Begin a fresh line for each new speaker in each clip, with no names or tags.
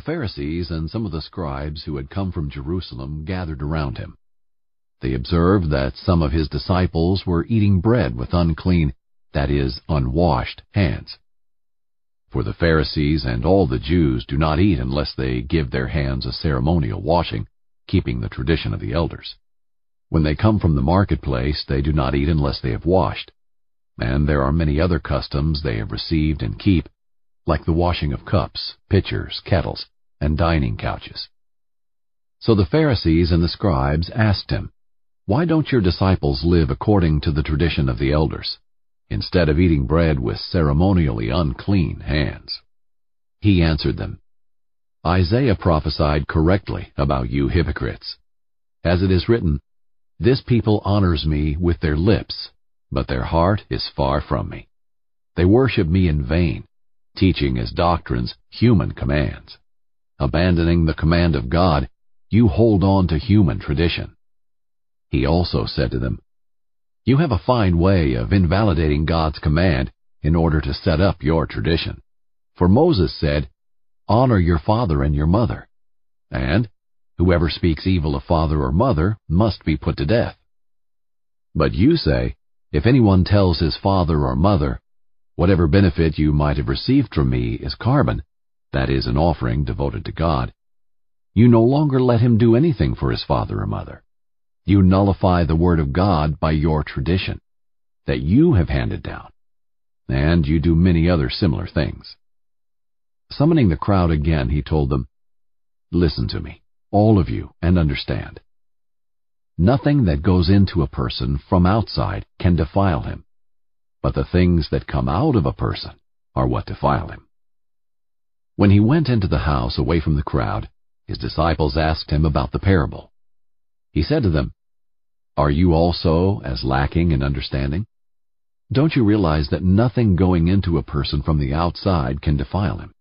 The Pharisees and some of the scribes who had come from Jerusalem gathered around him. They observed that some of his disciples were eating bread with unclean, that is, unwashed, hands. For the Pharisees and all the Jews do not eat unless they give their hands a ceremonial washing, keeping the tradition of the elders. When they come from the marketplace, they do not eat unless they have washed. And there are many other customs they have received and keep, like the washing of cups, pitchers, kettles, and dining couches. So the Pharisees and the scribes asked him, Why don't your disciples live according to the tradition of the elders, instead of eating bread with ceremonially unclean hands? He answered them, Isaiah prophesied correctly about you hypocrites. As it is written, this people honors me with their lips, but their heart is far from me. They worship me in vain, teaching as doctrines human commands. Abandoning the command of God, you hold on to human tradition. He also said to them, You have a fine way of invalidating God's command in order to set up your tradition. For Moses said, Honor your father and your mother. And, Whoever speaks evil of father or mother must be put to death. But you say, if anyone tells his father or mother, whatever benefit you might have received from me is Corban, that is, an offering devoted to God, you no longer let him do anything for his father or mother. You nullify the word of God by your tradition that you have handed down, and you do many other similar things. Summoning the crowd again, he told them, Listen to me all of you, and understand. Nothing that goes into a person from outside can defile him, but the things that come out of a person are what defile him. When he went into the house away from the crowd, his disciples asked him about the parable. He said to them, Are you also as lacking in understanding? Don't you realize that nothing going into a person from the outside can defile him?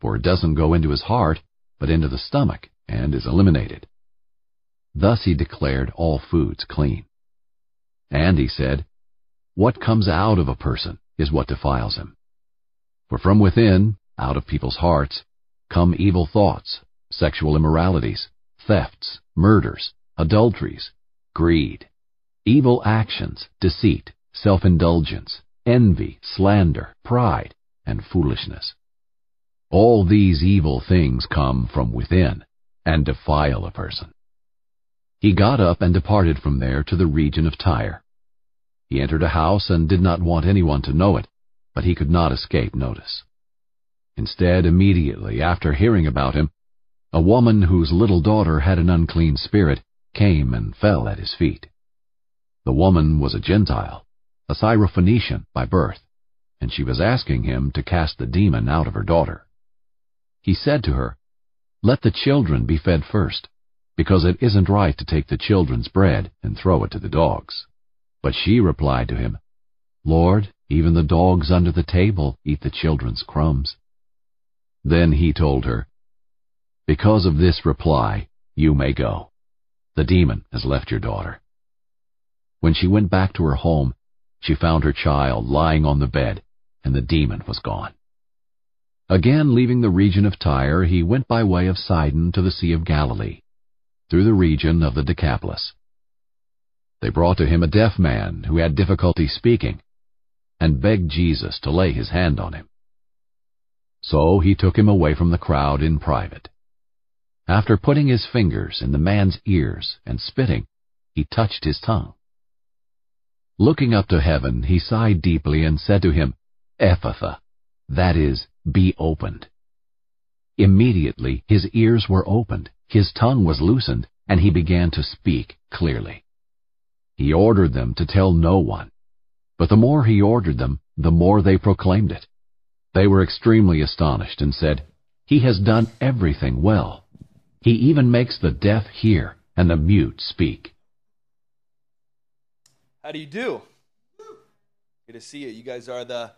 For it doesn't go into his heart, but into the stomach, and is eliminated. Thus he declared all foods clean. And he said, What comes out of a person is what defiles him. For from within, out of people's hearts, come evil thoughts, sexual immoralities, thefts, murders, adulteries, greed, evil actions, deceit, self-indulgence, envy, slander, pride, and foolishness. All these evil things come from within and defile a person. He got up and departed from there to the region of Tyre. He entered a house and did not want anyone to know it, but he could not escape notice. Instead, immediately after hearing about him, a woman whose little daughter had an unclean spirit came and fell at his feet. The woman was a Gentile, a Syrophoenician by birth, and she was asking him to cast the demon out of her daughter. He said to her, let the children be fed first, because it isn't right to take the children's bread and throw it to the dogs. But she replied to him, Lord, even the dogs under the table eat the children's crumbs. Then he told her, Because of this reply, you may go. The demon has left your daughter. When she went back to her home, she found her child lying on the bed, and the demon was gone. Again leaving the region of Tyre, he went by way of Sidon to the Sea of Galilee, through the region of the Decapolis. They brought to him a deaf man who had difficulty speaking, and begged Jesus to lay his hand on him. So he took him away from the crowd in private. After putting his fingers in the man's ears and spitting, he touched his tongue. Looking up to heaven, he sighed deeply and said to him, Ephphatha, that is, be opened. Immediately his ears were opened, his tongue was loosened, and he began to speak clearly. He ordered them to tell no one, but the more he ordered them, the more they proclaimed it. They were extremely astonished and said, He has done everything well. He even makes the deaf hear and the mute speak.
How do you do? Good to see you. You guys are the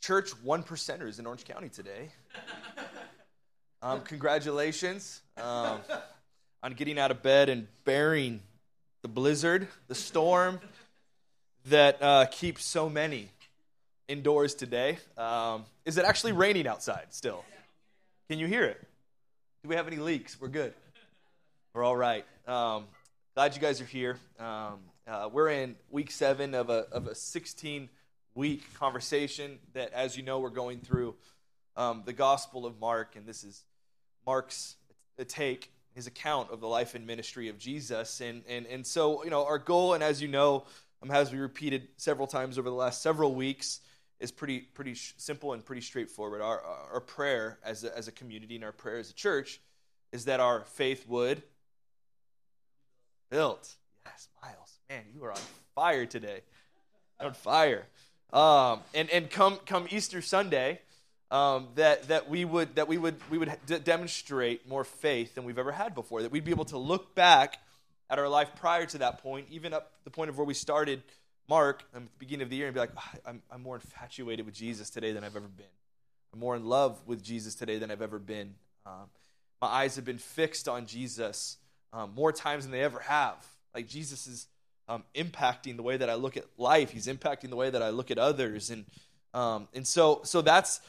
church one percenters in Orange County today. Um, congratulations um, on getting out of bed and bearing the blizzard, the storm that uh, keeps so many indoors today. Um, is it actually raining outside still? Can you hear it? Do we have any leaks? We're good. We're all right. Um, glad you guys are here. Um, uh, we're in week seven of a, of a 16 week conversation that, as you know, we're going through um, the Gospel of Mark, and this is Mark's take, his account of the life and ministry of Jesus. And, and, and so, you know, our goal, and as you know, um, as we repeated several times over the last several weeks, is pretty pretty simple and pretty straightforward. Our our prayer as a, as a community and our prayer as a church is that our faith would build. Yes, Miles, man, you are on fire today. On fire. Um, and and come come Easter Sunday, um, that that we would that we would we would d- demonstrate more faith than we've ever had before. That we'd be able to look back at our life prior to that point, even up the point of where we started Mark at the beginning of the year and be like, oh, I'm, I'm more infatuated with Jesus today than I've ever been. I'm more in love with Jesus today than I've ever been. Um, my eyes have been fixed on Jesus um, more times than they ever have. Like Jesus is um, impacting the way that I look at life. He's impacting the way that I look at others, and um, and so so that's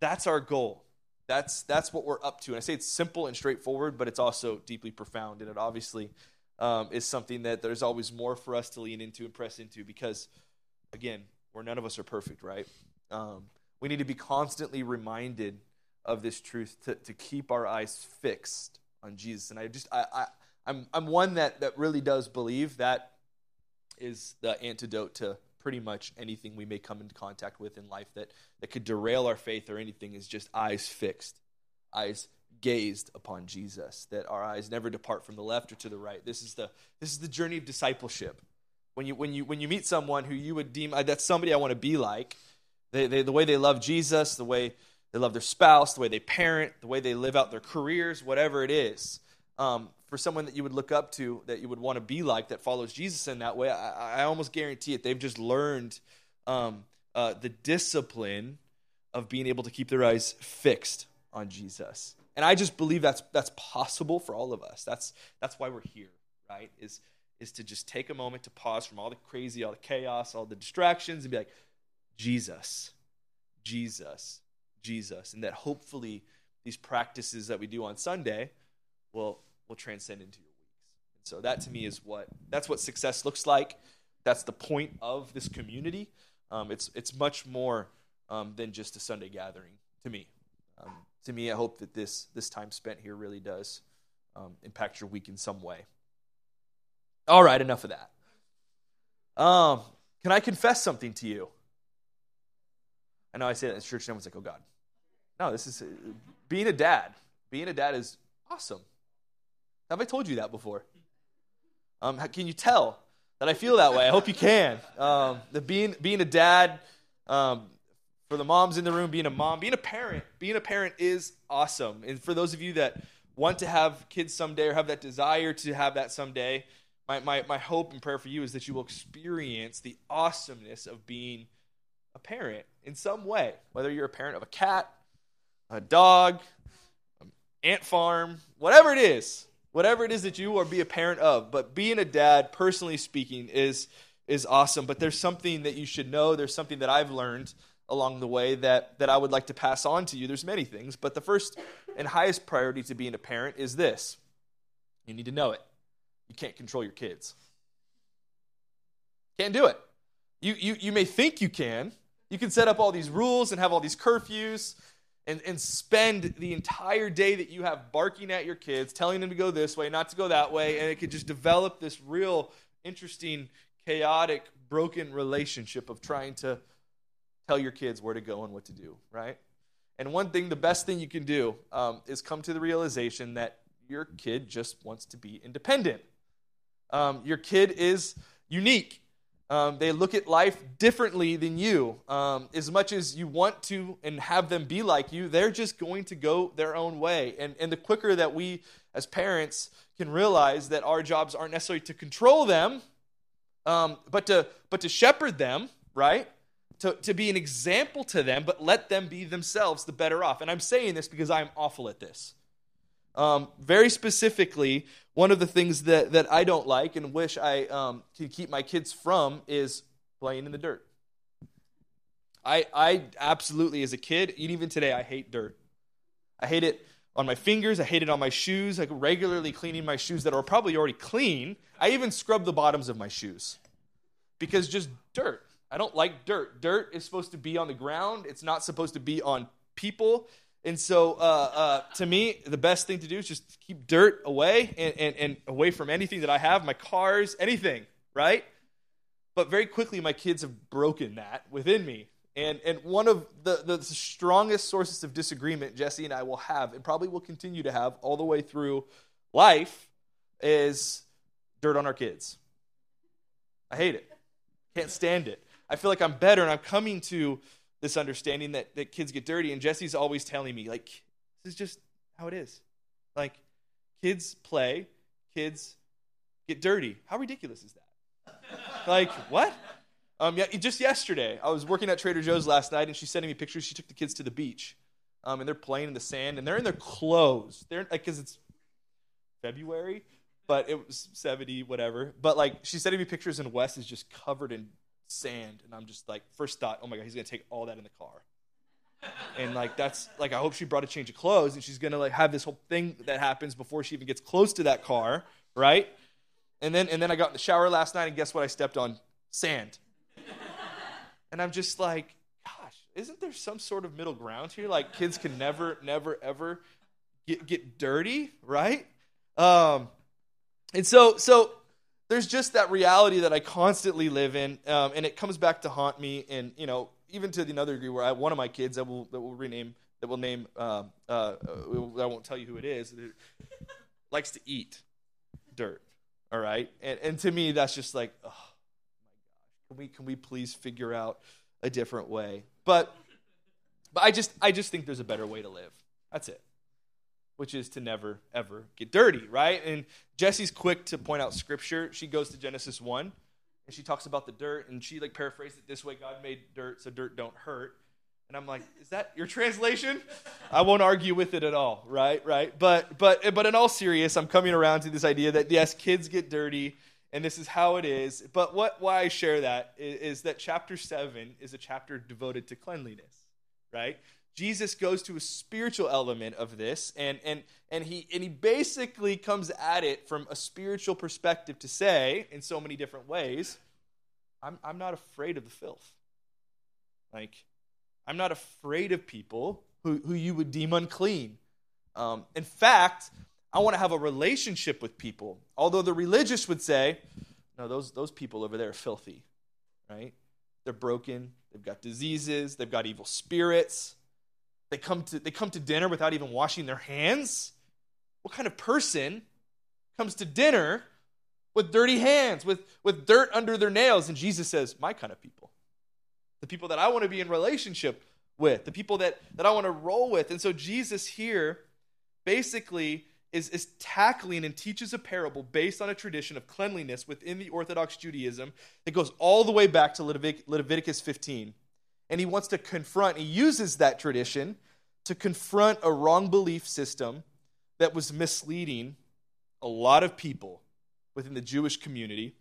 that's our goal. That's that's what we're up to. And I say it's simple and straightforward, but it's also deeply profound, and it obviously um, is something that there's always more for us to lean into and press into because, again, where none of us are perfect, right? Um, we need to be constantly reminded of this truth to, to keep our eyes fixed on Jesus. And I just, I, I, I'm, I'm one that, that really does believe that is the antidote to pretty much anything we may come into contact with in life that, that could derail our faith or anything is just eyes fixed, eyes gazed upon Jesus, that our eyes never depart from the left or to the right. This is the, this is the journey of discipleship. When you, when, you, when you meet someone who you would deem that's somebody I want to be like, they, they, the way they love Jesus, the way they love their spouse, the way they parent, the way they live out their careers, whatever it is. Um, for someone that you would look up to, that you would want to be like, that follows Jesus in that way, I, I almost guarantee it. They've just learned um, uh, the discipline of being able to keep their eyes fixed on Jesus. And I just believe that's that's possible for all of us. That's that's why we're here, right? Is is to just take a moment to pause from all the crazy, all the chaos, all the distractions and be like, Jesus, Jesus, Jesus. And that hopefully these practices that we do on Sunday will will transcend into your weeks. And so that to me is what that's what success looks like. That's the point of this community. Um, it's it's much more um, than just a Sunday gathering to me. Um, to me, I hope that this this time spent here really does um, impact your week in some way. All right, enough of that. Um, can I confess something to you? I know I say that in church, and everyone's like, "Oh God." No, this is uh, being a dad. Being a dad is awesome. Have I told you that before? Um, can you tell that I feel that way? I hope you can. Um, the being being a dad, um, for the moms in the room, being a mom, being a parent, being a parent is awesome. And for those of you that want to have kids someday or have that desire to have that someday, my, my, my hope and prayer for you is that you will experience the awesomeness of being a parent in some way. Whether you're a parent of a cat, a dog, an ant farm, whatever it is, whatever it is that you are be a parent of. But being a dad, personally speaking, is is awesome. But there's something that you should know. There's something that I've learned along the way that, that I would like to pass on to you. There's many things, but the first and highest priority to being a parent is this you need to know it. You can't control your kids. Can't do it. You, you, you may think you can. You can set up all these rules and have all these curfews and, and spend the entire day that you have barking at your kids, telling them to go this way, not to go that way, and it could just develop this real interesting, chaotic, broken relationship of trying to tell your kids where to go and what to do, right? And one thing, the best thing you can do um, is come to the realization that your kid just wants to be independent. Um, your kid is unique. Um, they look at life differently than you. Um, as much as you want to and have them be like you, they're just going to go their own way. And, and the quicker that we, as parents, can realize that our jobs aren't necessarily to control them, um, but to but to shepherd them, right? to, to be an example to them, but let them be themselves the better off. And I'm saying this because I'm awful at this. Um, very specifically, one of the things that, that I don't like and wish I um, can keep my kids from is playing in the dirt. I, I absolutely, as a kid, even today, I hate dirt. I hate it on my fingers. I hate it on my shoes. Like regularly cleaning my shoes that are probably already clean. I even scrub the bottoms of my shoes because just dirt. I don't like dirt. Dirt is supposed to be on the ground. It's not supposed to be on people. And so, uh, uh, to me, the best thing to do is just keep dirt away and, and, and away from anything that I have, my cars, anything, right? But very quickly, my kids have broken that within me. And, and one of the, the strongest sources of disagreement Jesse and I will have, and probably will continue to have all the way through life, is dirt on our kids. I hate it. Can't stand it. I feel like I'm better, and I'm coming to this understanding that, that kids get dirty. And Jesse's always telling me, like, this is just how it is. Like, kids play, kids get dirty. How ridiculous is that? like, what? Um, yeah, just yesterday, I was working at Trader Joe's last night, and she's sending me pictures. She took the kids to the beach, um, and they're playing in the sand, and they're in their clothes. They're like, cause it's February, but it was 70, whatever. But like, she's sending me pictures, and Wes is just covered in sand, and I'm just like, first thought, oh my god, he's gonna take all that in the car. And like that's like I hope she brought a change of clothes and she's gonna like have this whole thing that happens before she even gets close to that car, right? And then and then I got in the shower last night and guess what I stepped on? Sand. And I'm just like, gosh, isn't there some sort of middle ground here? Like kids can never, never, ever get get dirty, right? Um, and so so there's just that reality that I constantly live in, um, and it comes back to haunt me, and you know, even to the another degree where I one of my kids that will that will rename that will name uh, uh, I won't tell you who it is likes to eat dirt. All right, and and to me that's just like, oh my gosh, can we can we please figure out a different way? But but I just I just think there's a better way to live. That's it which is to never, ever get dirty, right? And Jesse's quick to point out scripture. She goes to Genesis 1 and she talks about the dirt and she like paraphrased it this way God made dirt so dirt don't hurt. And I'm like, is that your translation? I won't argue with it at all, right? Right? But but but in all serious, I'm coming around to this idea that yes, kids get dirty and this is how it is. But what why I share that is, is that chapter 7 is a chapter devoted to cleanliness, right? Jesus goes to a spiritual element of this, and, and, and, he, and he basically comes at it from a spiritual perspective to say, in so many different ways, I'm, I'm not afraid of the filth. Like, I'm not afraid of people who, who you would deem unclean. Um, in fact, I want to have a relationship with people. Although the religious would say, no, those, those people over there are filthy, right? They're broken, they've got diseases, they've got evil spirits. They come to, they come to dinner without even washing their hands. What kind of person comes to dinner with dirty hands, with, with dirt under their nails? And Jesus says, My kind of people. The people that I want to be in relationship with, the people that, that I want to roll with. And so Jesus here basically is, is tackling and teaches a parable based on a tradition of cleanliness within the Orthodox Judaism that goes all the way back to Leviticus 15 and he wants to confront, he uses that tradition to confront a wrong belief system that was misleading a lot of people within the Jewish community,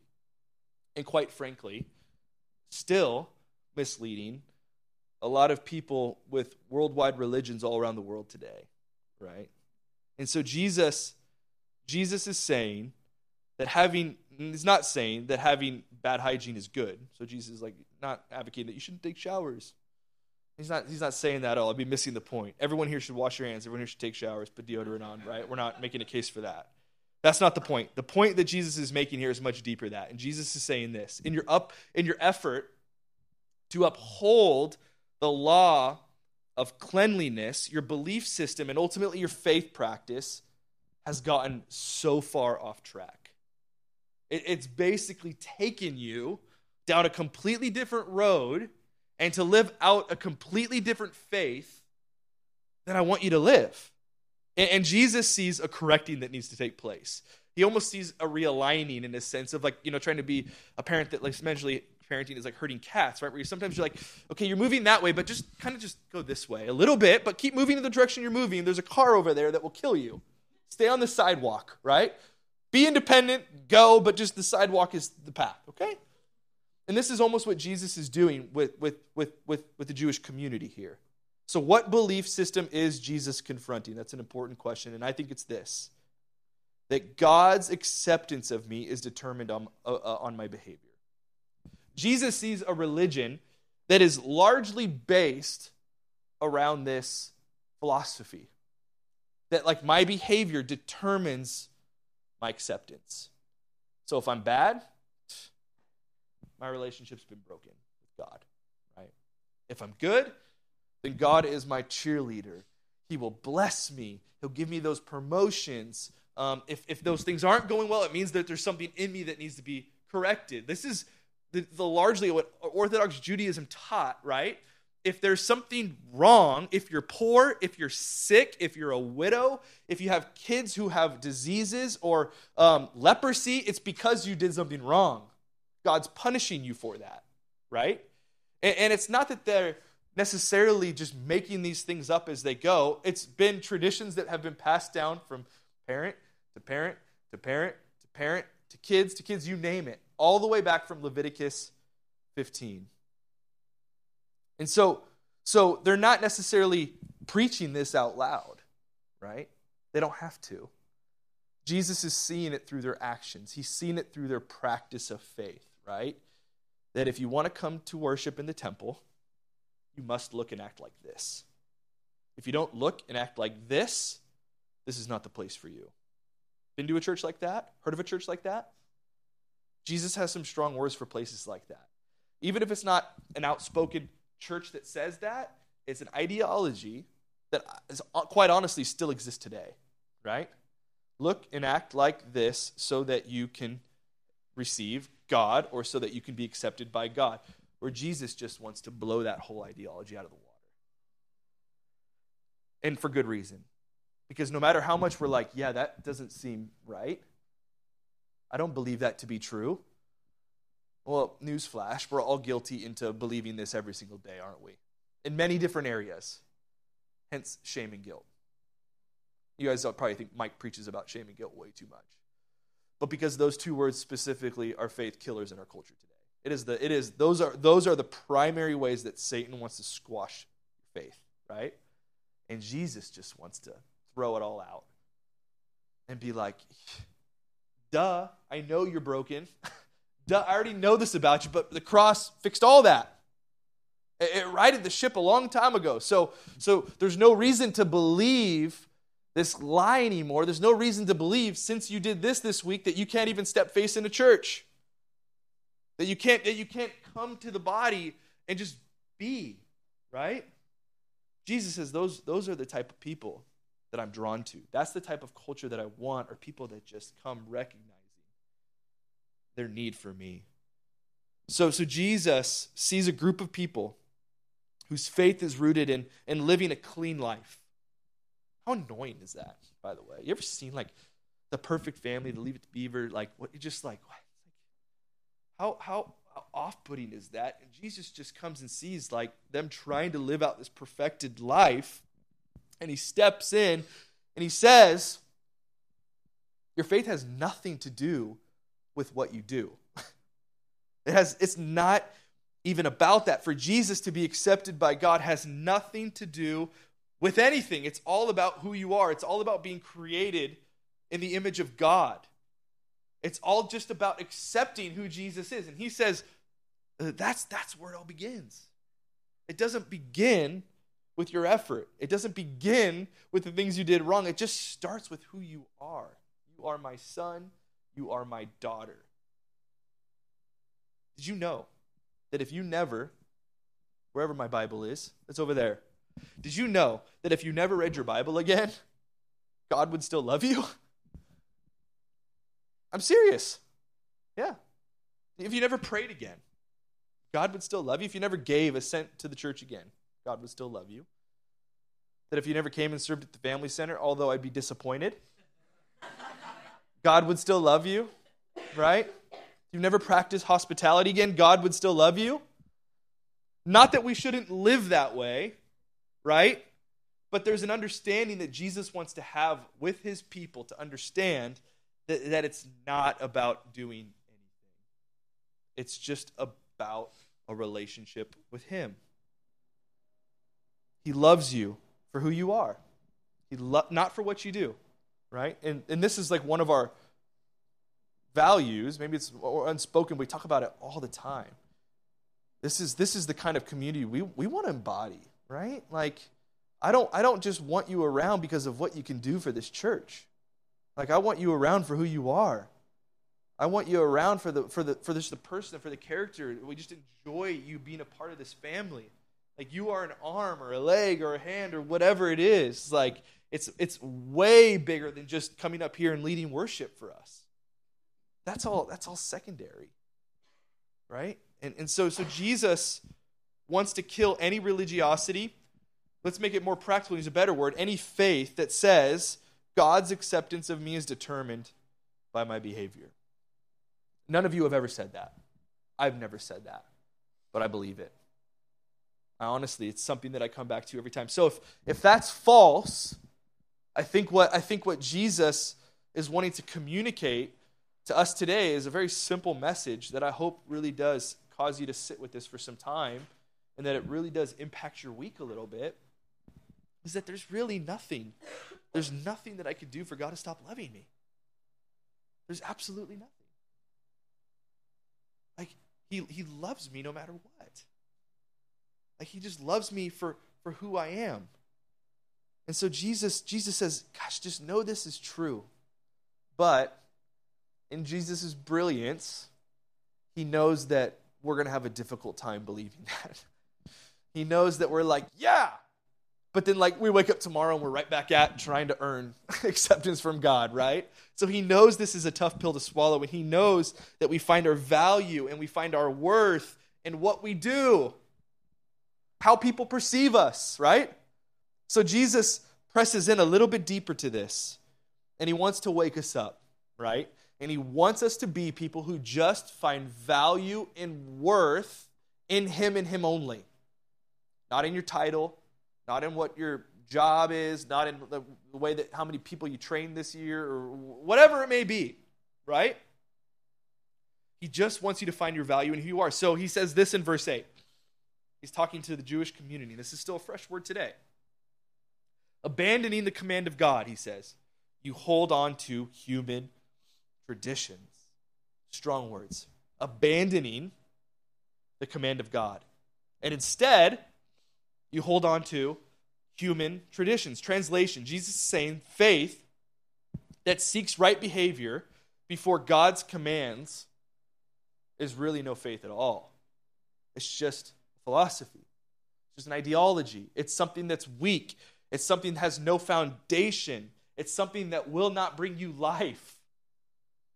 and quite frankly, still misleading a lot of people with worldwide religions all around the world today, right? And so Jesus Jesus is saying that having he's not saying that having bad hygiene is good. So Jesus is like not advocating that you shouldn't take showers. He's not, he's not saying that at all. I'd be missing the point. Everyone here should wash your hands. Everyone here should take showers, put deodorant on, right? We're not making a case for that. That's not the point. The point that Jesus is making here is much deeper that. And Jesus is saying this. In your up in your effort to uphold the law of cleanliness, your belief system, and ultimately your faith practice has gotten so far off track. It, it's basically taken you down a completely different road and to live out a completely different faith than I want you to live. And, and, Jesus sees a correcting that needs to take place. He almost sees a realigning in a sense of like, you know, trying to be a parent that like essentially parenting is like herding cats, right? Where you sometimes you're like, okay, you're moving that way, but just kind of just go this way a little bit, but keep moving in the direction you're moving. There's a car over there that will kill you. Stay on the sidewalk, right? Be independent, go, but just the sidewalk is the path, okay? And this is almost what Jesus is doing with, with, with, with, with the Jewish community here. So, what belief system is Jesus confronting? That's an important question. And I think it's this that God's acceptance of me is determined on, uh, uh, on my behavior. Jesus sees a religion that is largely based around this philosophy that, like, my behavior determines my acceptance. So, if I'm bad, my relationship's been broken with God, right? If I'm good, then God is my cheerleader. He will bless me. He'll give me those promotions. Um, if, if those things aren't going well, it means that there's something in me that needs to be corrected. This is the, the largely what Orthodox Judaism taught, right? If there's something wrong, if you're poor, if you're sick, if you're a widow, if you have kids who have diseases or um, leprosy, it's because you did something wrong. God's punishing you for that, right? And, and it's not that they're necessarily just making these things up as they go. It's been traditions that have been passed down from parent to parent to parent to parent to kids to kids, you name it, all the way back from Leviticus 15. And so, so they're not necessarily preaching this out loud, right? They don't have to. Jesus is seeing it through their actions. He's seeing it through their practice of faith, right? That if you want to come to worship in the temple, you must look and act like this. If you don't look and act like this, this is not the place for you. Been to a church like that? Heard of a church like that? Jesus has some strong words for places like that. Even if it's not an outspoken church that says that, it's an ideology that is, uh, quite honestly still exists today, right? Look and act like this so that you can receive God or so that you can be accepted by God where Jesus just wants to blow that whole ideology out of the water. And for good reason. Because no matter how much we're like, yeah, that doesn't seem right, I don't believe that to be true. Well, newsflash, we're all guilty into believing this every single day, aren't we? In many different areas. Hence, shame and guilt. You guys probably think Mike preaches about shame and guilt way too much. But because those two words specifically are faith killers in our culture today. It is the it is those are those are the primary ways that Satan wants to squash faith, right? And Jesus just wants to throw it all out and be like, duh, I know you're broken. duh, I already know this about you, but the cross fixed all that. It, it righted the ship a long time ago. So, so there's no reason to believe this lie anymore. There's no reason to believe since you did this this week that you can't even step face into church. That you can't that you can't come to the body and just be, right? Jesus says those those are the type of people that I'm drawn to. That's the type of culture that I want are people that just come recognizing their need for me. So so Jesus sees a group of people whose faith is rooted in, in living a clean life. How annoying is that, by the way? You ever seen like the perfect family, the Leave It to Beaver, like what you're just like, what? How, how, off putting is that? And Jesus just comes and sees like them trying to live out this perfected life. And he steps in and he says, Your faith has nothing to do with what you do. It has, it's not even about that. For Jesus to be accepted by God has nothing to do with anything. It's all about who you are, it's all about being created in the image of God. It's all just about accepting who Jesus is. And he says uh, that's, that's where it all begins. It doesn't begin with your effort, it doesn't begin with the things you did wrong. It just starts with who you are. You are my son, you are my daughter. Did you know that if you never, wherever my Bible is, it's over there. Did you know that if you never read your Bible again, God would still love you? I'm serious. Yeah. If you never prayed again, God would still love you. If you never gave a cent to the church again, God would still love you. That if you never came and served at the family center, although I'd be disappointed, God would still love you, right? If you never practiced hospitality again, God would still love you. Not that we shouldn't live that way, right? But there's an understanding that Jesus wants to have with his people to understand that, that it's not about doing anything, it's just about a relationship with Him. He loves you for who you are. He lo- not for what you do, right? And and this is like one of our values. Maybe it's unspoken. We talk about it all the time. This is this is the kind of community we we want to embody, right? Like I don't I don't just want you around because of what you can do for this church. Like I want you around for who you are. I want you around for the for the for this the person for the character. We just enjoy you being a part of this family. Like you are an arm or a leg or a hand or whatever it is. Like it's it's way bigger than just coming up here and leading worship for us. That's all that's all secondary. Right? And and so so Jesus wants to kill any religiosity. Let's make it more practical, use a better word, any faith that says God's acceptance of me is determined by my behavior. None of you have ever said that. I've never said that, but I believe it. I honestly, it's something that I come back to every time. So if, if that's false, I think what I think what Jesus is wanting to communicate to us today is a very simple message that I hope really does cause you to sit with this for some time and that it really does impact your week a little bit. Is that there's really nothing, there's nothing that I could do for God to stop loving me. There's absolutely nothing. Like, he, he loves me no matter what. Like, he just loves me for, for who I am. And so Jesus, Jesus says, gosh, just know this is true. But in Jesus' brilliance, he knows that we're going to have a difficult time believing that. He knows that we're like, yeah. But then, like, we wake up tomorrow and we're right back at trying to earn acceptance from God, right? So he knows this is a tough pill to swallow, and he knows that we find our value and we find our worth in what we do, how people perceive us, right? So Jesus presses in a little bit deeper to this, and he wants to wake us up, right? And he wants us to be people who just find value and worth in him and him only. Not in your title, not in what your job is, not in the way that how many people you trained this year or whatever it may be, right? He just wants you to find your value in who you are. So he says this in verse 8. He's talking to the Jewish community. This is still a fresh word today. Abandoning the command of God, he says, you hold on to human traditions. Strong words. Abandoning the command of God. And instead, you hold on to human traditions. Translation Jesus is saying faith that seeks right behavior before God's commands is really no faith at all. It's just philosophy, it's just an ideology. It's something that's weak, it's something that has no foundation, it's something that will not bring you life,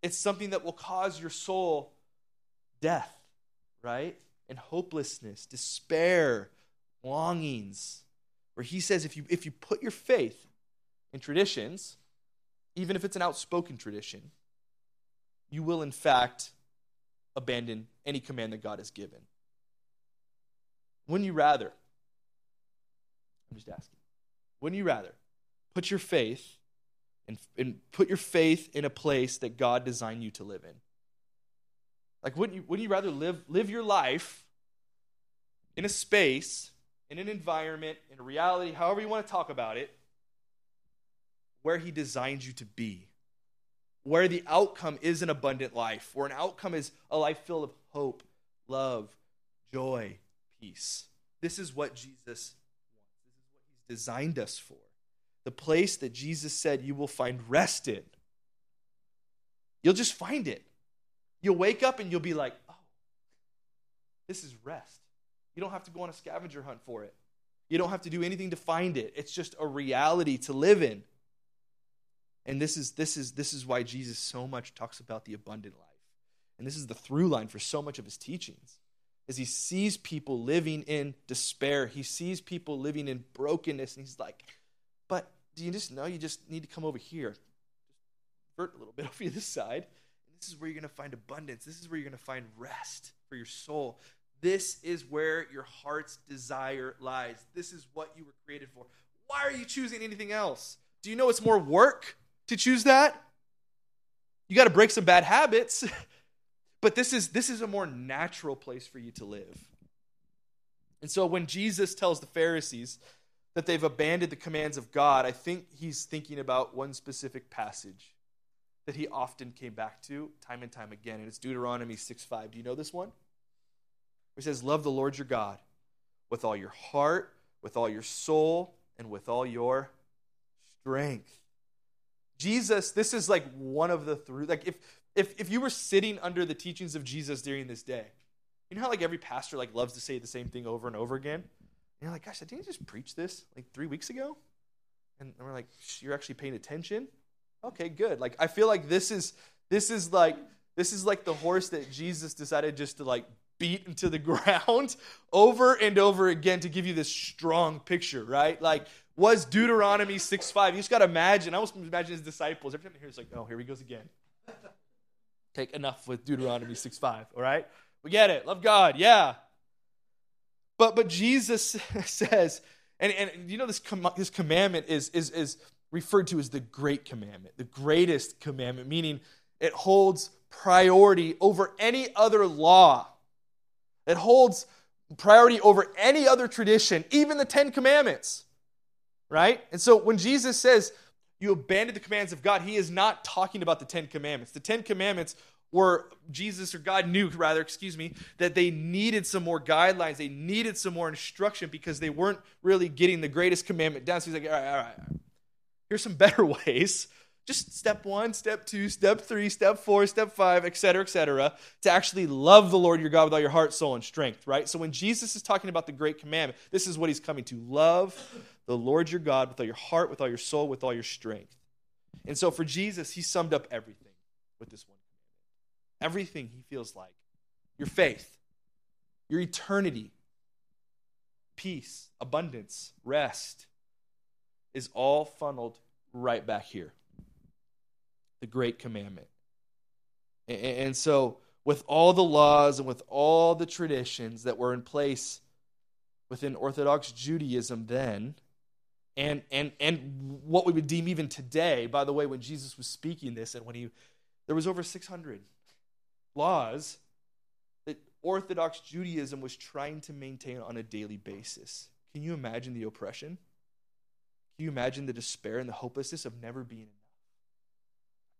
it's something that will cause your soul death, right? And hopelessness, despair, longings where he says if you, if you put your faith in traditions, even if it's an outspoken tradition, you will in fact abandon any command that God has given. Wouldn't you rather? I'm just asking. Wouldn't you rather put your faith and, and put your faith in a place that God designed you to live in? Like, wouldn't you, wouldn't you rather live, live your life in a space in an environment, in a reality, however you want to talk about it, where He designed you to be. Where the outcome is an abundant life, where an outcome is a life filled of hope, love, joy, peace. This is what Jesus wants. This is what He's designed us for. The place that Jesus said you will find rest in. You'll just find it. You'll wake up and you'll be like, oh, this is rest. You don't have to go on a scavenger hunt for it. You don't have to do anything to find it. It's just a reality to live in. And this is this is this is why Jesus so much talks about the abundant life. And this is the through line for so much of his teachings. As he sees people living in despair, he sees people living in brokenness, and he's like, But do you just know you just need to come over here? Just a little bit over to this side. And this is where you're to find abundance. This is where you're to find rest for your soul. This is where your heart's desire lies. This is what you were created for. Why are you choosing anything else? Do you know it's more work to choose that? You got to break some bad habits. but this is this is a more natural place for you to live. And so when Jesus tells the Pharisees, that they've abandoned the commands of God, I think he's thinking about one specific passage that he often came back to time and time again, and it's Deuteronomy 6 5. Do you know this one? It says, Love the Lord your God with all your heart, with all your soul, and with all your strength. Jesus, this is like one of the three. Like if if if you were sitting under the teachings of Jesus during this day, you know how like every pastor like loves to say the same thing over and over again? And you're like, gosh, I didn't you just preach this like three weeks ago? And we're like, you're actually paying attention? Okay, good. Like I feel like this is this is like this is like the horse that Jesus decided just to like beat into the ground over and over again to give you this strong picture, right? Like was Deuteronomy 6 5. You just got to imagine. I almost imagine his disciples. Every time they hear it's like, oh, here he goes again. Take enough with Deuteronomy 6 5, all right? We get it. Love God, yeah. But but Jesus says, and, and you know this, com- this commandment is, is, is referred to as the great commandment, the greatest commandment, meaning it holds priority over any other law. It holds priority over any other tradition, even the Ten Commandments right? And so when Jesus says you abandon the commands of God, he is not talking about the Ten Commandments. The Ten Commandments were Jesus or God knew, rather, excuse me, that they needed some more guidelines. They needed some more instruction because they weren't really getting the greatest commandment down. So he's like, all right, all right, here's some better ways. Just step one, step two, step three, step four, step five, et cetera, et cetera, to actually love the Lord your God with all your heart, soul, and strength, right? So when Jesus is talking about the great commandment, this is what he's coming to love the Lord your God with all your heart, with all your soul, with all your strength. And so for Jesus, he summed up everything with this one commandment. Everything he feels like your faith, your eternity, peace, abundance, rest is all funneled right back here. The great commandment. And so, with all the laws and with all the traditions that were in place within Orthodox Judaism then, and and and what we would deem even today by the way when jesus was speaking this and when he there was over 600 laws that orthodox judaism was trying to maintain on a daily basis. Can you imagine the oppression? Can you imagine the despair and the hopelessness of never being enough?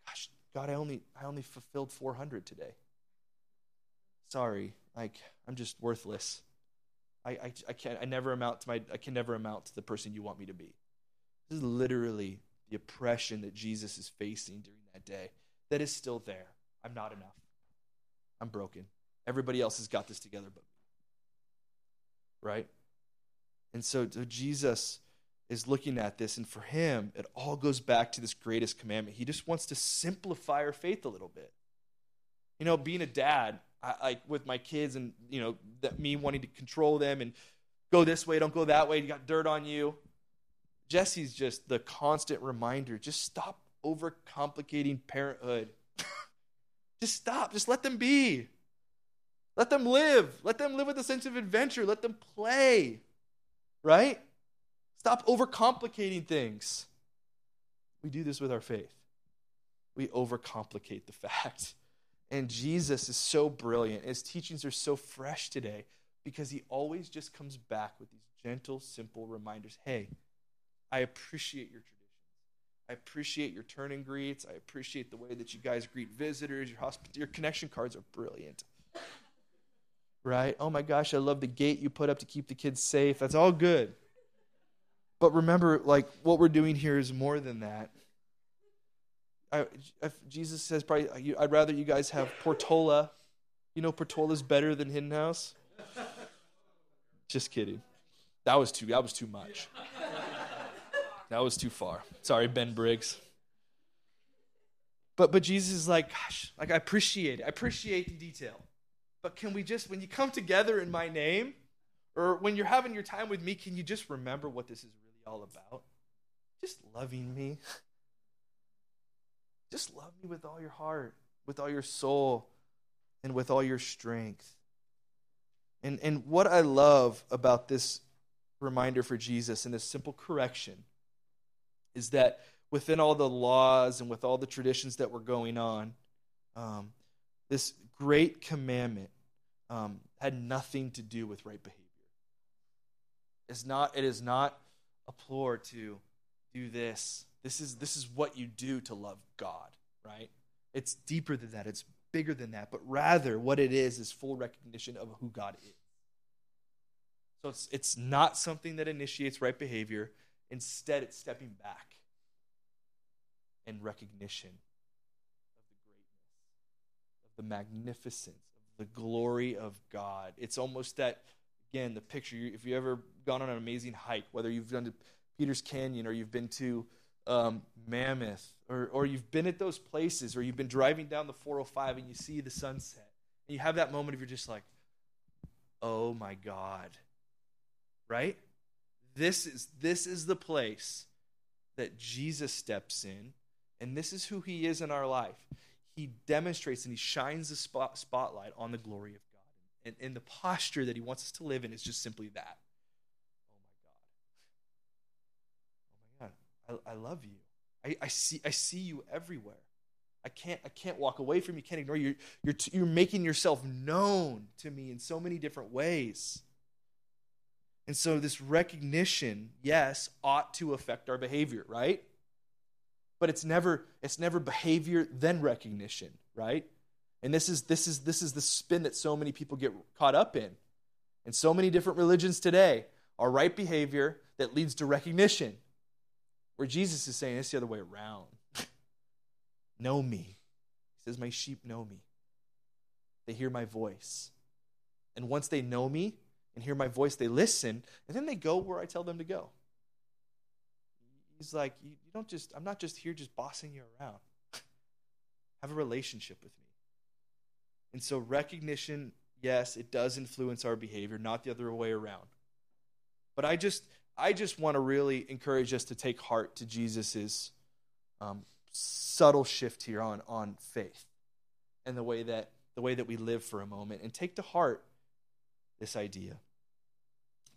Gosh god i only i only fulfilled 400 today. Sorry like i'm just worthless I, I, I can't I never amount to my I can never amount to the person you want me to be. This is literally the oppression that Jesus is facing during that day that is still there. I'm not enough. I'm broken. Everybody else has got this together but. Right? And so Jesus is looking at this, and for him, it all goes back to this greatest commandment. He just wants to simplify our faith a little bit. You know, being a dad, I, like with my kids and you know that me wanting to control them and go this way, don't go that way. You got dirt on you. Jesse's just the constant reminder. Just stop overcomplicating parenthood. just stop. Just let them be. Let them live. Let them live with a sense of adventure. Let them play. Right? Stop overcomplicating things. We do this with our faith. We overcomplicate the fact and Jesus is so brilliant. His teachings are so fresh today because he always just comes back with these gentle, simple reminders. Hey, I appreciate your traditions. I appreciate your turn and greets. I appreciate the way that you guys greet visitors. Your hosp- your connection cards are brilliant. Right? Oh my gosh, I love the gate you put up to keep the kids safe. That's all good. But remember, like, what we're doing here is more than that. I, Jesus says, probably, I'd rather you guys have Portola. You know, Portola's better than Hidden House. Just kidding. That was too. That was too much. That was too far. Sorry, Ben Briggs. But but Jesus is like, gosh, like I appreciate it. I appreciate the detail. But can we just, when you come together in my name, or when you're having your time with me, can you just remember what this is really all about? Just loving me. Just love me with all your heart, with all your soul, and with all your strength. And, and what I love about this reminder for Jesus and this simple correction is that within all the laws and with all the traditions that were going on, um, this great commandment um, had nothing to do with right behavior. It's not, it is not implore to do this. This is this is what you do to love God, right? It's deeper than that. It's bigger than that. But rather, what it is is full recognition of who God is. So it's it's not something that initiates right behavior. Instead, it's stepping back and recognition of the greatness, of the magnificence, of the glory of God. It's almost that again the picture. If you ever gone on an amazing hike, whether you've done to Peters Canyon or you've been to um, Mammoth, or, or you've been at those places, or you've been driving down the 405 and you see the sunset, and you have that moment of you're just like, oh my God. Right? This is, this is the place that Jesus steps in, and this is who he is in our life. He demonstrates and he shines the spot, spotlight on the glory of God. And, and the posture that he wants us to live in is just simply that. I, I love you. I, I, see, I see you everywhere. I can't, I can't walk away from you. Can't ignore you. You're, you're, you're making yourself known to me in so many different ways. And so, this recognition, yes, ought to affect our behavior, right? But it's never, it's never behavior then recognition, right? And this is, this is, this is the spin that so many people get caught up in. And so many different religions today are right behavior that leads to recognition. Where Jesus is saying it's the other way around. know me. He says, My sheep know me. They hear my voice. And once they know me and hear my voice, they listen, and then they go where I tell them to go. He's like, You, you don't just, I'm not just here just bossing you around. Have a relationship with me. And so, recognition, yes, it does influence our behavior, not the other way around. But I just, I just want to really encourage us to take heart to Jesus's um, subtle shift here on, on faith and the way that the way that we live for a moment and take to heart this idea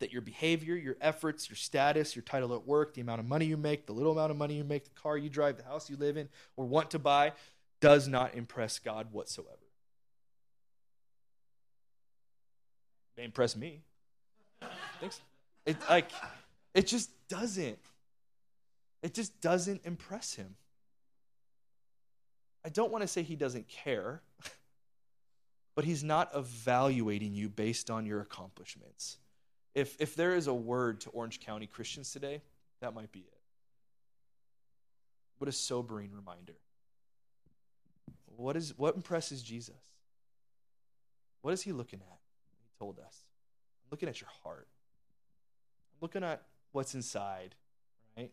that your behavior, your efforts, your status, your title at work, the amount of money you make, the little amount of money you make, the car you drive, the house you live in or want to buy does not impress God whatsoever. They impress me. Thanks. It like it just doesn't. It just doesn't impress him. I don't want to say he doesn't care, but he's not evaluating you based on your accomplishments. If, if there is a word to Orange County Christians today, that might be it. What a sobering reminder. What, is, what impresses Jesus? What is he looking at? He told us. I'm looking at your heart. I'm looking at what's inside, right?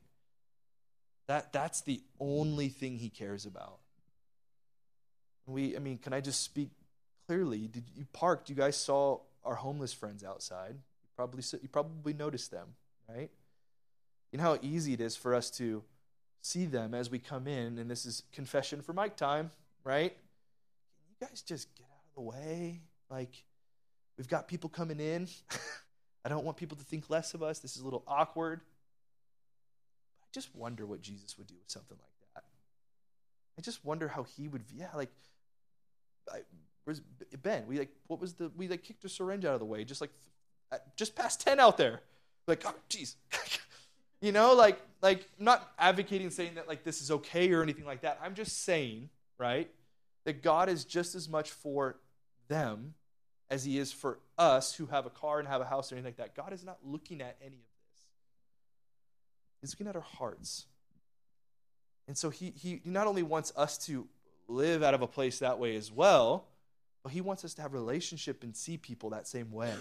That, that's the only thing he cares about. We, I mean, can I just speak clearly? Did you parked? You guys saw our homeless friends outside. You probably, you probably noticed them, right? You know how easy it is for us to see them as we come in, and this is confession for Mike time, right? Can you guys just get out of the way? Like, we've got people coming in. I don't want people to think less of us. This is a little awkward. I just wonder what Jesus would do with something like that. I just wonder how he would, yeah, like, I, where's Ben? We like, what was the, we like kicked a syringe out of the way, just like, uh, just past 10 out there. Like, oh, jeez. you know, like, like, I'm not advocating saying that like this is okay or anything like that. I'm just saying, right, that God is just as much for them as he is for us who have a car and have a house or anything like that. God is not looking at any of this. He's looking at our hearts. And so he, he not only wants us to live out of a place that way as well, but he wants us to have relationship and see people that same way.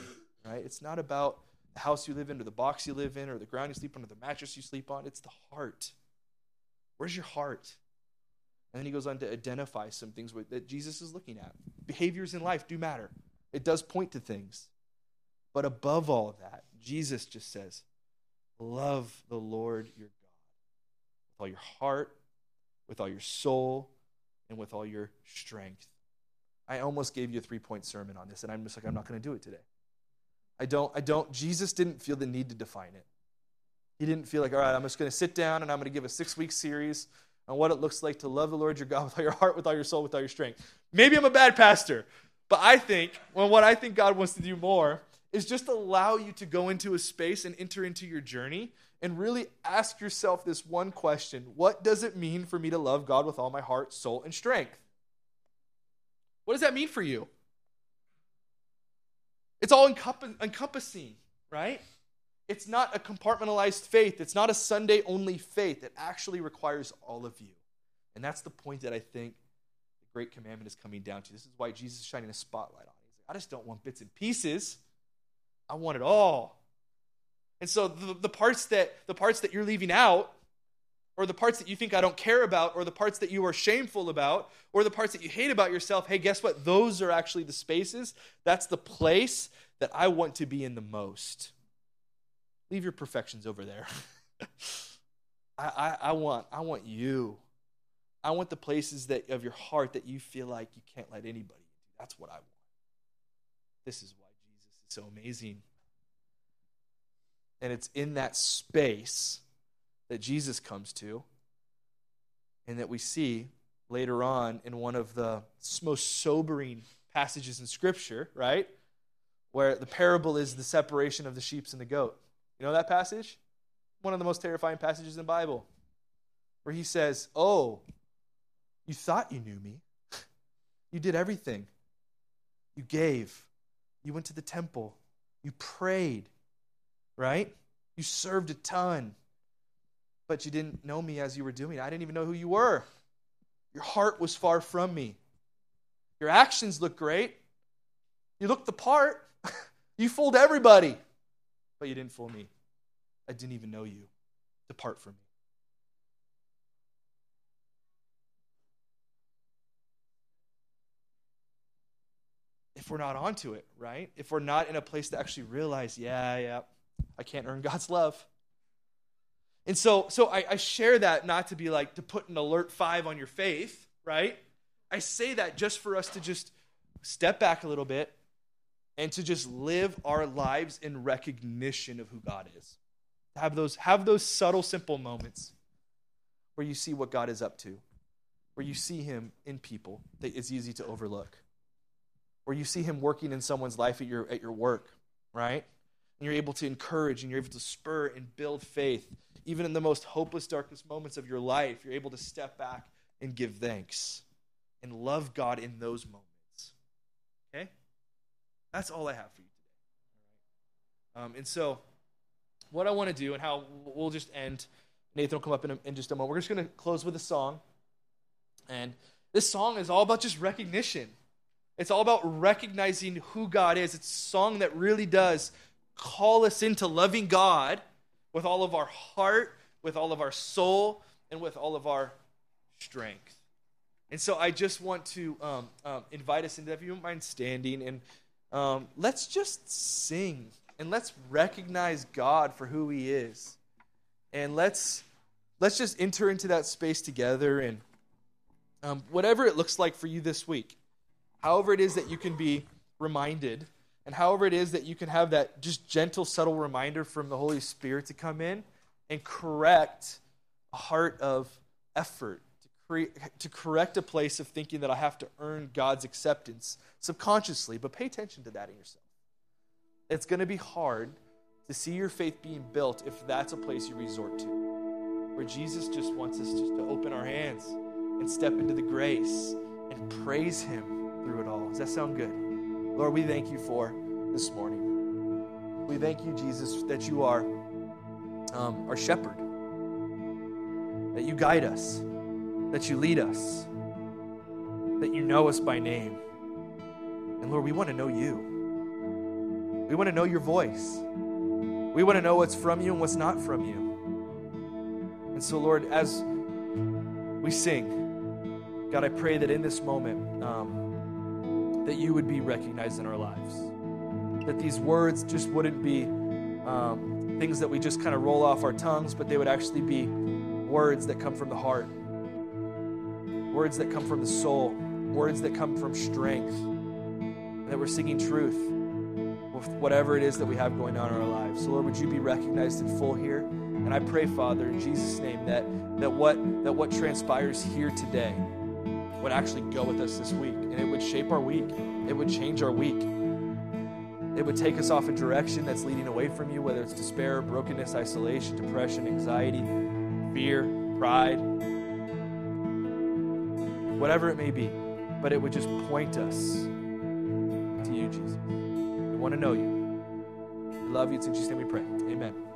Right? It's not about the house you live in or the box you live in or the ground you sleep on or the mattress you sleep on. It's the heart. Where's your heart? And then he goes on to identify some things that Jesus is looking at. Behaviors in life do matter. It does point to things. But above all of that, Jesus just says, Love the Lord your God with all your heart, with all your soul, and with all your strength. I almost gave you a three point sermon on this, and I'm just like, I'm not going to do it today. I don't, I don't, Jesus didn't feel the need to define it. He didn't feel like, all right, I'm just going to sit down and I'm going to give a six week series on what it looks like to love the Lord your God with all your heart, with all your soul, with all your strength. Maybe I'm a bad pastor, but I think, well, what I think God wants to do more is just allow you to go into a space and enter into your journey and really ask yourself this one question What does it mean for me to love God with all my heart, soul, and strength? What does that mean for you? It's all encompassing, right? It's not a compartmentalized faith. It's not a Sunday only faith. It actually requires all of you. And that's the point that I think Great Commandment is coming down to. This is why Jesus is shining a spotlight on. He's like, I just don't want bits and pieces. I want it all. And so the, the parts that the parts that you're leaving out, or the parts that you think I don't care about, or the parts that you are shameful about, or the parts that you hate about yourself, hey, guess what? Those are actually the spaces. That's the place that I want to be in the most. Leave your perfections over there. I, I, I, want, I want you. I want the places that of your heart that you feel like you can't let anybody. That's what I want. This is why Jesus is so amazing. And it's in that space that Jesus comes to, and that we see later on in one of the most sobering passages in Scripture, right? Where the parable is the separation of the sheep and the goat. You know that passage? One of the most terrifying passages in the Bible. Where he says, Oh, you thought you knew me. You did everything. You gave. You went to the temple. You prayed. Right? You served a ton. But you didn't know me as you were doing. I didn't even know who you were. Your heart was far from me. Your actions look great. You look the part. you fooled everybody but you didn't fool me. I didn't even know you. Depart from me. If we're not onto it, right? If we're not in a place to actually realize, yeah, yeah, I can't earn God's love. And so, so I, I share that not to be like to put an alert five on your faith, right? I say that just for us to just step back a little bit and to just live our lives in recognition of who God is. Have those, have those subtle, simple moments where you see what God is up to, where you see Him in people that it's easy to overlook, where you see Him working in someone's life at your, at your work, right? And you're able to encourage and you're able to spur and build faith. Even in the most hopeless, darkest moments of your life, you're able to step back and give thanks and love God in those moments. Okay? That's all I have for you today. Um, and so, what I want to do and how we'll just end, Nathan will come up in, a, in just a moment. We're just going to close with a song. And this song is all about just recognition. It's all about recognizing who God is. It's a song that really does call us into loving God with all of our heart, with all of our soul, and with all of our strength. And so I just want to um, um, invite us into, that. if you don't mind standing, and um, let's just sing and let's recognize God for who He is, and let's let's just enter into that space together and um, whatever it looks like for you this week, however it is that you can be reminded, and however it is that you can have that just gentle, subtle reminder from the Holy Spirit to come in and correct a heart of effort to correct a place of thinking that I have to earn God's acceptance subconsciously, but pay attention to that in yourself. It's going to be hard to see your faith being built if that's a place you resort to, where Jesus just wants us just to open our hands and step into the grace and praise Him through it all. Does that sound good? Lord, we thank you for this morning. We thank you, Jesus, that you are um, our shepherd, that you guide us that you lead us, that you know us by name. And Lord, we want to know you. We want to know your voice. We want to know what's from you and what's not from you. And so, Lord, as we sing, God, I pray that in this moment, um, that you would be recognized in our lives. That these words just wouldn't be um, things that we just kind of roll off our tongues, but they would actually be words that come from the heart words that come from the soul, words that come from strength, and that we're singing truth with whatever it is that we have going on in our lives. So, Lord, would you be recognized in full here? And I pray, Father, in Jesus' name, that, that, what, that what transpires here today would actually go with us this week, and it would shape our week, it would change our week. it would take us off a direction that's leading away from you, whether it's despair, brokenness, isolation, depression, anxiety, fear, pride, whatever it may be. But it would just point us to you, Jesus. We want to know you. We love you. It's in Jesus' name we pray. Amen.